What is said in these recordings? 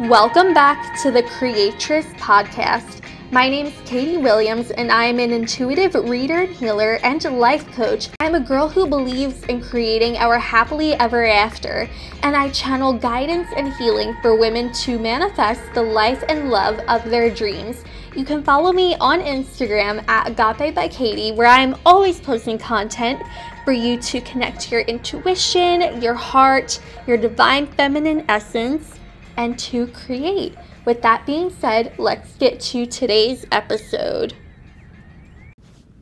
Welcome back to the Creatress Podcast. My name is Katie Williams, and I am an intuitive reader and healer and life coach. I'm a girl who believes in creating our happily ever after, and I channel guidance and healing for women to manifest the life and love of their dreams. You can follow me on Instagram at Agape by Katie, where I'm always posting content for you to connect your intuition, your heart, your divine feminine essence and to create. With that being said, let's get to today's episode.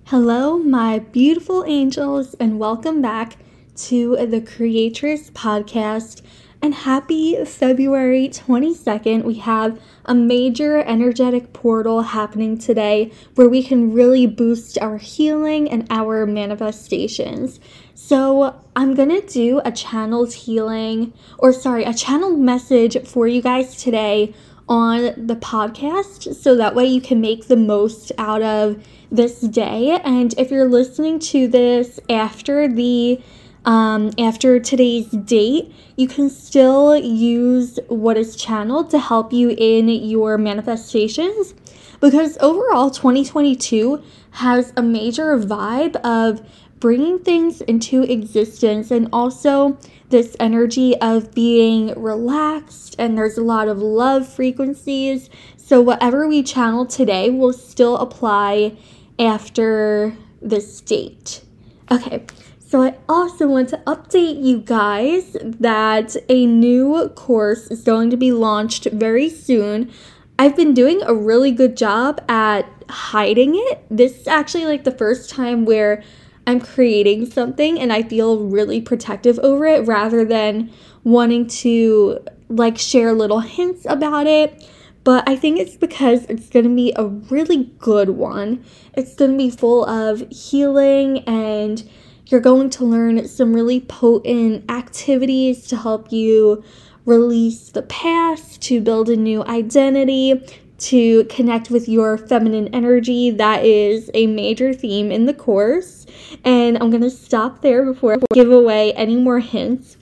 Hello, my beautiful angels, and welcome back to the Creatress Podcast. And happy February 22nd. We have a major energetic portal happening today where we can really boost our healing and our manifestations. So, I'm gonna do a channeled healing, or sorry, a channeled message for you guys today on the podcast so that way you can make the most out of this day. And if you're listening to this after the um, after today's date, you can still use what is channeled to help you in your manifestations because overall 2022 has a major vibe of bringing things into existence and also this energy of being relaxed and there's a lot of love frequencies. So, whatever we channel today will still apply after this date. Okay, so I also want to update you guys that a new course is going to be launched very soon. I've been doing a really good job at hiding it. This is actually like the first time where I'm creating something and I feel really protective over it rather than wanting to like share little hints about it. But I think it's because it's going to be a really good one. It's going to be full of healing and you're going to learn some really potent activities to help you release the past, to build a new identity, to connect with your feminine energy. That is a major theme in the course. And I'm going to stop there before I give away any more hints.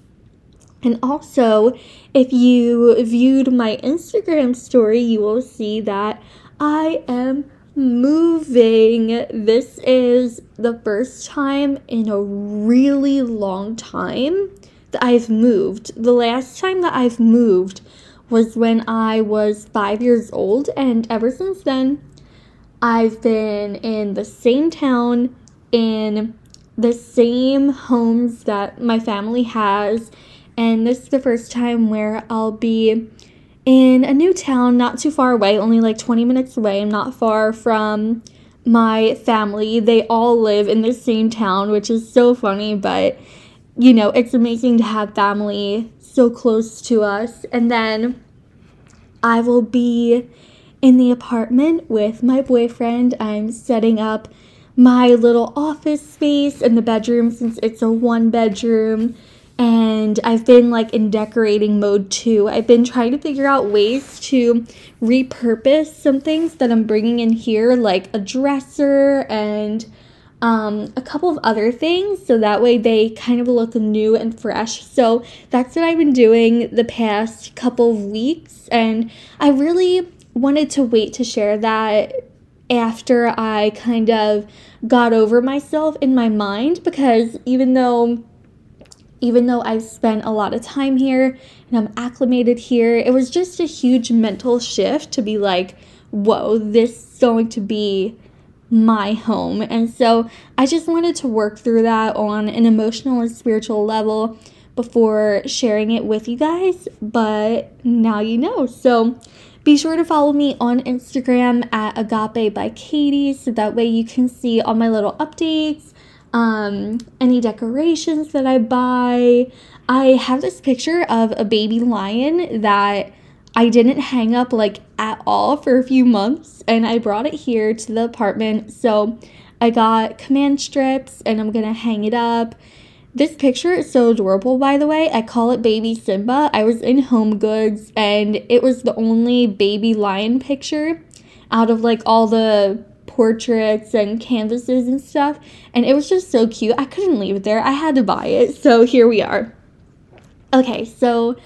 And also, if you viewed my Instagram story, you will see that I am moving. This is the first time in a really long time that I've moved. The last time that I've moved was when I was five years old, and ever since then, I've been in the same town, in the same homes that my family has, and this is the first time where I'll be in a new town not too far away, only like 20 minutes away. I'm not far from my family. They all live in the same town, which is so funny, but you know, it's amazing to have family so close to us. And then I will be in the apartment with my boyfriend. I'm setting up my little office space in the bedroom since it's a one bedroom and I've been like in decorating mode too. I've been trying to figure out ways to repurpose some things that I'm bringing in here, like a dresser and um, a couple of other things, so that way they kind of look new and fresh. So that's what I've been doing the past couple of weeks, and I really wanted to wait to share that after I kind of got over myself in my mind because even though even though I've spent a lot of time here and I'm acclimated here, it was just a huge mental shift to be like, whoa, this is going to be my home. And so I just wanted to work through that on an emotional and spiritual level before sharing it with you guys. But now you know. So be sure to follow me on Instagram at agape by Katie so that way you can see all my little updates um, any decorations that I buy. I have this picture of a baby lion that I didn't hang up like at all for a few months, and I brought it here to the apartment. So I got command strips and I'm gonna hang it up. This picture is so adorable, by the way. I call it Baby Simba. I was in Home Goods and it was the only baby lion picture out of like all the portraits and canvases and stuff. And it was just so cute. I couldn't leave it there. I had to buy it. So here we are. Okay, so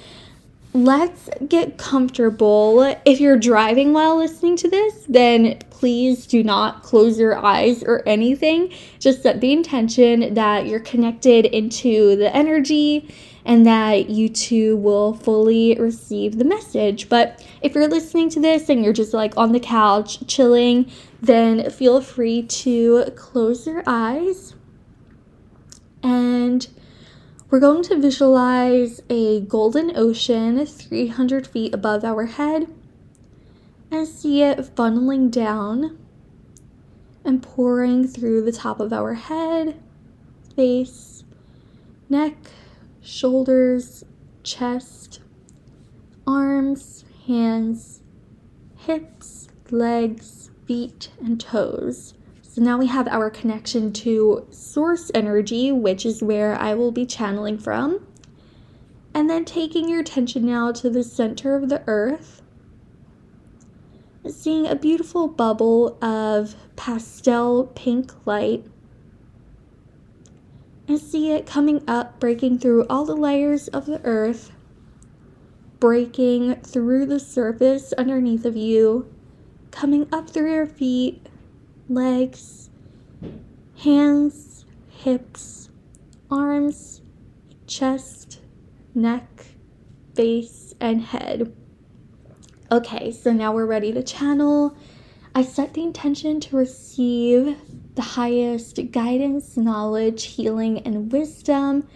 let's get comfortable. If you're driving while listening to this, then please do not close your eyes or anything. Just set the intention that you're connected into the energy and that you two will fully receive the message. But if you're listening to this and you're just like on the couch chilling, then feel free to close your eyes and we're going to visualize a golden ocean 300 feet above our head and see it funneling down and pouring through the top of our head, face, neck, shoulders, chest, arms, hands, hips, legs, feet, and toes. So now we have our connection to source energy, which is where I will be channeling from. And then taking your attention now to the center of the earth, seeing a beautiful bubble of pastel pink light. And see it coming up, breaking through all the layers of the earth, breaking through the surface underneath of you, coming up through your feet, legs, hands, hips, arms, chest, neck, face, and head. Okay, so now we're ready to channel. I set the intention to receive the highest guidance, knowledge, healing, and wisdom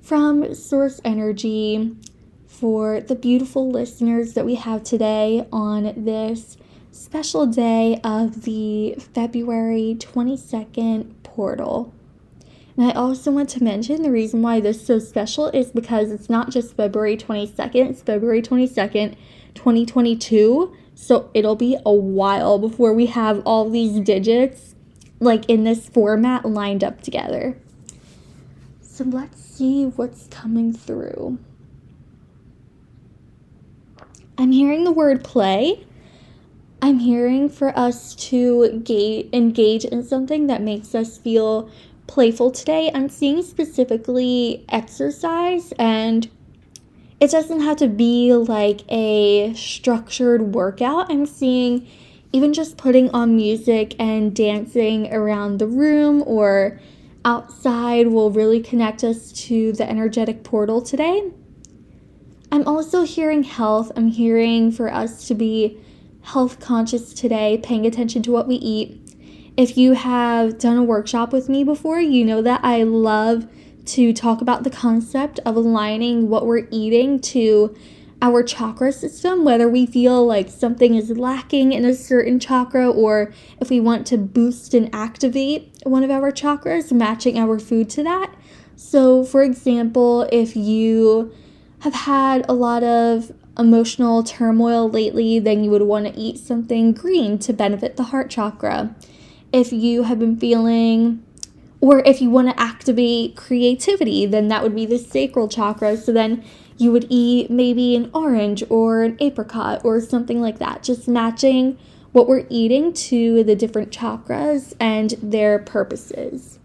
from Source Energy for the beautiful listeners that we have today on this special day of the February 22nd portal. And I also want to mention the reason why this is so special is because it's not just February 22nd, it's February 22nd, 2022. So it'll be a while before we have all these digits like in this format lined up together. So let's see what's coming through. I'm hearing the word play I'm hearing for us to ga- engage in something that makes us feel playful today. I'm seeing specifically exercise, and it doesn't have to be like a structured workout. I'm seeing even just putting on music and dancing around the room or outside will really connect us to the energetic portal today. I'm also hearing health. I'm hearing for us to be health conscious today, paying attention to what we eat. If you have done a workshop with me before, you know that I love to talk about the concept of aligning what we're eating to our chakra system, whether we feel like something is lacking in a certain chakra or if we want to boost and activate one of our chakras, matching our food to that. So, for example, if you have had a lot of emotional turmoil lately, then you would want to eat something green to benefit the heart chakra. If you have been feeling, or if you want to activate creativity, then that would be the sacral chakra. So then you would eat maybe an orange or an apricot or something like that, just matching what we're eating to the different chakras and their purposes.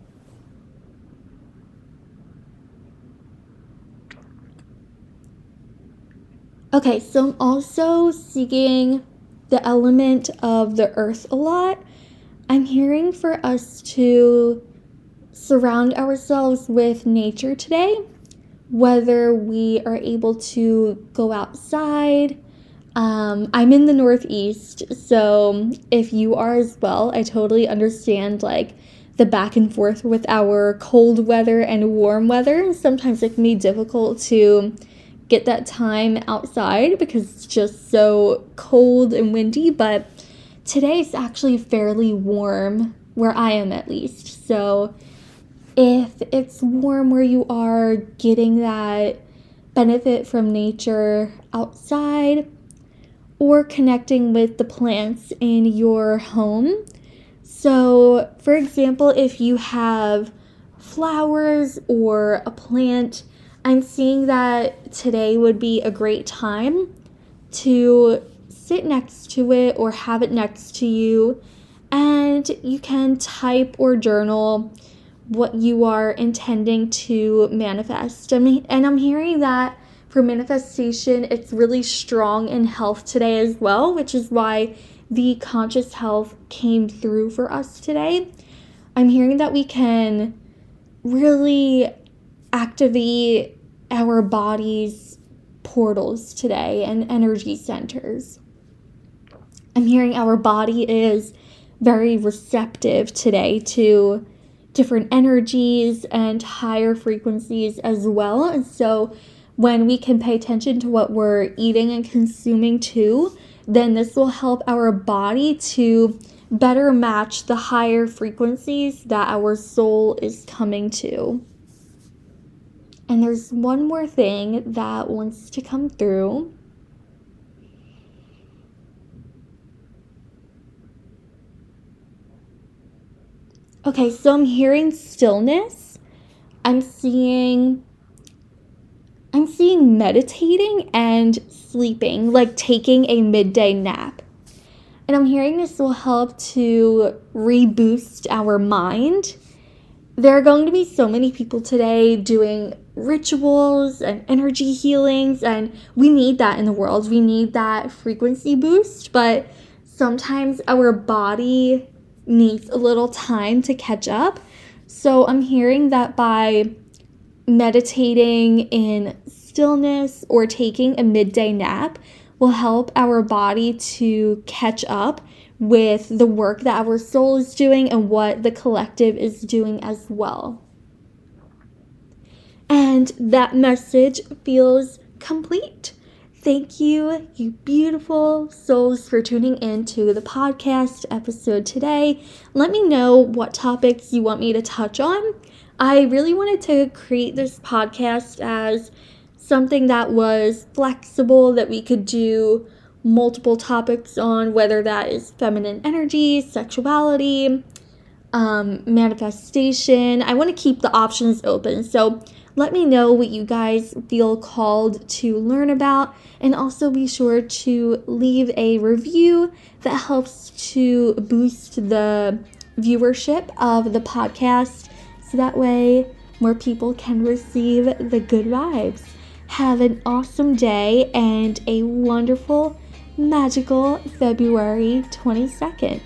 Okay, so I'm also seeking the element of the earth a lot. I'm hearing for us to surround ourselves with nature today, whether we are able to go outside. Um, I'm in the Northeast, so if you are as well, I totally understand like the back and forth with our cold weather and warm weather. Sometimes it can be difficult to get that time outside because it's just so cold and windy, but today is actually fairly warm where I am at least. So if it's warm where you are, getting that benefit from nature outside or connecting with the plants in your home. So, for example, if you have flowers or a plant I'm seeing that today would be a great time to sit next to it or have it next to you, and you can type or journal what you are intending to manifest. I mean, and I'm hearing that For manifestation, it's really strong in health today as well, which is why the conscious health came through for us today. I'm hearing that we can really activate our body's portals today and energy centers. I'm hearing our body is very receptive today to different energies and higher frequencies as well. And so when we can pay attention to what we're eating and consuming too, then this will help our body to better match the higher frequencies that our soul is coming to. And there's one more thing that wants to come through. Okay, so I'm hearing stillness. I'm seeing I'm seeing meditating and sleeping, like taking a midday nap. And I'm hearing this will help to reboost our mind. There are going to be so many people today doing rituals and energy healings, and we need that in the world. We need that frequency boost, but sometimes our body needs a little time to catch up. So I'm hearing that by meditating in stillness or taking a midday nap will help our body to catch up with the work that our soul is doing and what the collective is doing as well. And that message feels complete. Thank you, you beautiful souls, for tuning in to the podcast episode today. Let me know what topics you want me to touch on. I really wanted to create this podcast as something that was flexible that we could do multiple topics on, whether that is feminine energy, sexuality, um, manifestation. I want to keep the options open. So let me know what you guys feel called to learn about, and also be sure to leave a review that helps to boost the viewership of the podcast so that way more people can receive the good vibes. Have an awesome day and a wonderful, magical February 22nd.